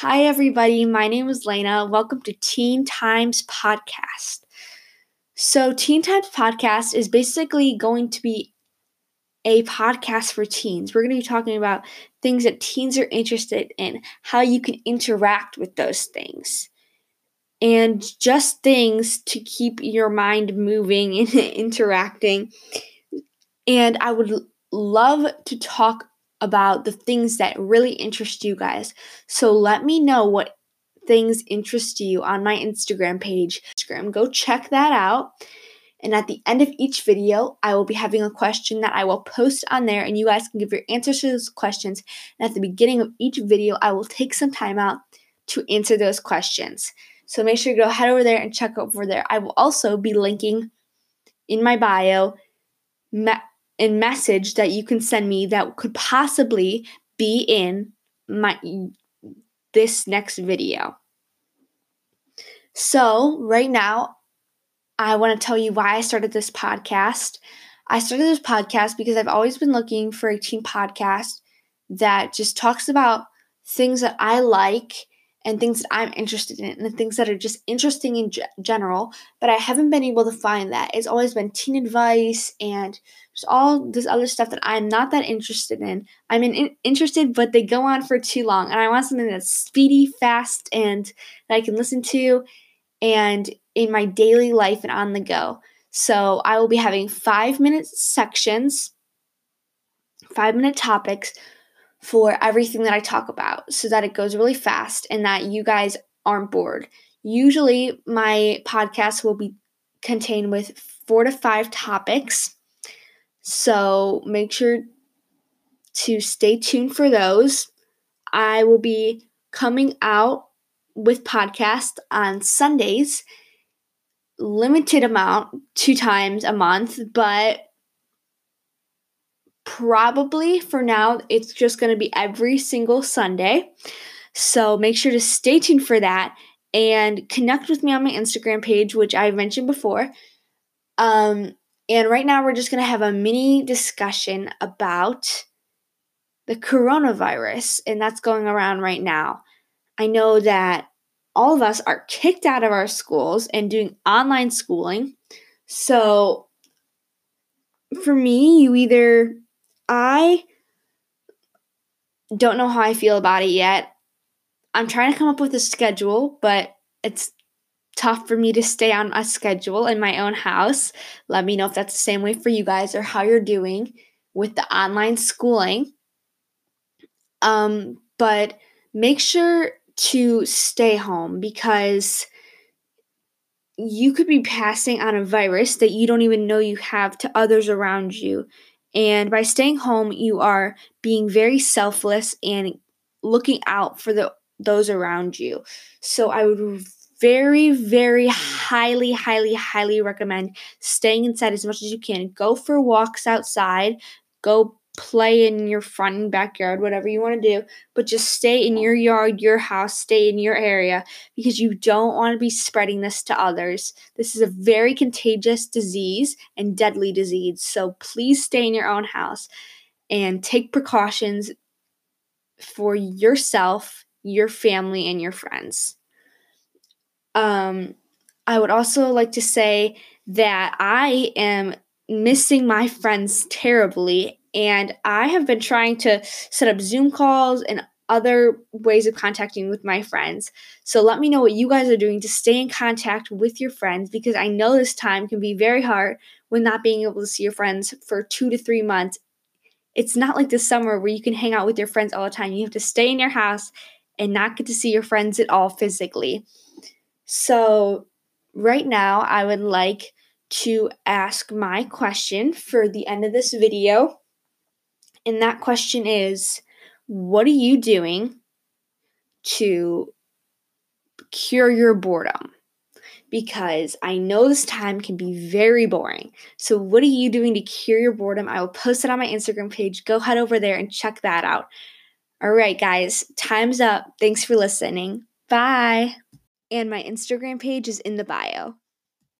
Hi, everybody. My name is Lena. Welcome to Teen Times Podcast. So, Teen Times Podcast is basically going to be a podcast for teens. We're going to be talking about things that teens are interested in, how you can interact with those things, and just things to keep your mind moving and interacting. And I would love to talk about the things that really interest you guys. So let me know what things interest you on my Instagram page. Instagram, go check that out. And at the end of each video, I will be having a question that I will post on there, and you guys can give your answers to those questions. And at the beginning of each video, I will take some time out to answer those questions. So make sure to go head over there and check over there. I will also be linking in my bio and message that you can send me that could possibly be in my this next video. So, right now I want to tell you why I started this podcast. I started this podcast because I've always been looking for a teen podcast that just talks about things that I like and things that I'm interested in, and the things that are just interesting in g- general. But I haven't been able to find that. It's always been teen advice and just all this other stuff that I'm not that interested in. I'm in, interested, but they go on for too long, and I want something that's speedy, fast, and that I can listen to, and in my daily life and on the go. So I will be having five minute sections, five minute topics for everything that I talk about so that it goes really fast and that you guys aren't bored. Usually, my podcast will be contained with four to five topics. So make sure to stay tuned for those. I will be coming out with podcast on Sundays, limited amount, two times a month, but probably for now it's just going to be every single Sunday. So make sure to stay tuned for that and connect with me on my Instagram page, which I've mentioned before. Um, and right now we're just going to have a mini discussion about the coronavirus, and that's going around right now. I know that all of us are kicked out of our schools and doing online schooling. So for me, you either I don't know how I feel about it yet. I'm trying to come up with a schedule, but it's tough for me to stay on a schedule in my own house. Let me know if that's the same way for you guys or how you're doing with the online schooling. Um, but make sure to stay home because you could be passing on a virus that you don't even know you have to others around you. And by staying home, you are being very selfless and looking out for the those around you. So I would very, very highly, highly, highly recommend staying inside as much as you can. Go for walks outside. Go play in your front and backyard, whatever you want to do, but just stay in your yard, your house, stay in your area because you don't want to be spreading this to others. This is a very contagious disease and deadly disease. So please stay in your own house and take precautions for yourself, your family, and your friends. Um, I would also like to say that I am missing my friends terribly and I have been trying to set up Zoom calls and other ways of contacting with my friends. So let me know what you guys are doing to stay in contact with your friends because I know this time can be very hard when not being able to see your friends for two to three months. It's not like the summer where you can hang out with your friends all the time. You have to stay in your house and not get to see your friends at all physically. So, right now, I would like to ask my question for the end of this video. And that question is what are you doing to cure your boredom? Because I know this time can be very boring. So, what are you doing to cure your boredom? I will post it on my Instagram page. Go head over there and check that out. All right, guys, time's up. Thanks for listening. Bye. And my Instagram page is in the bio.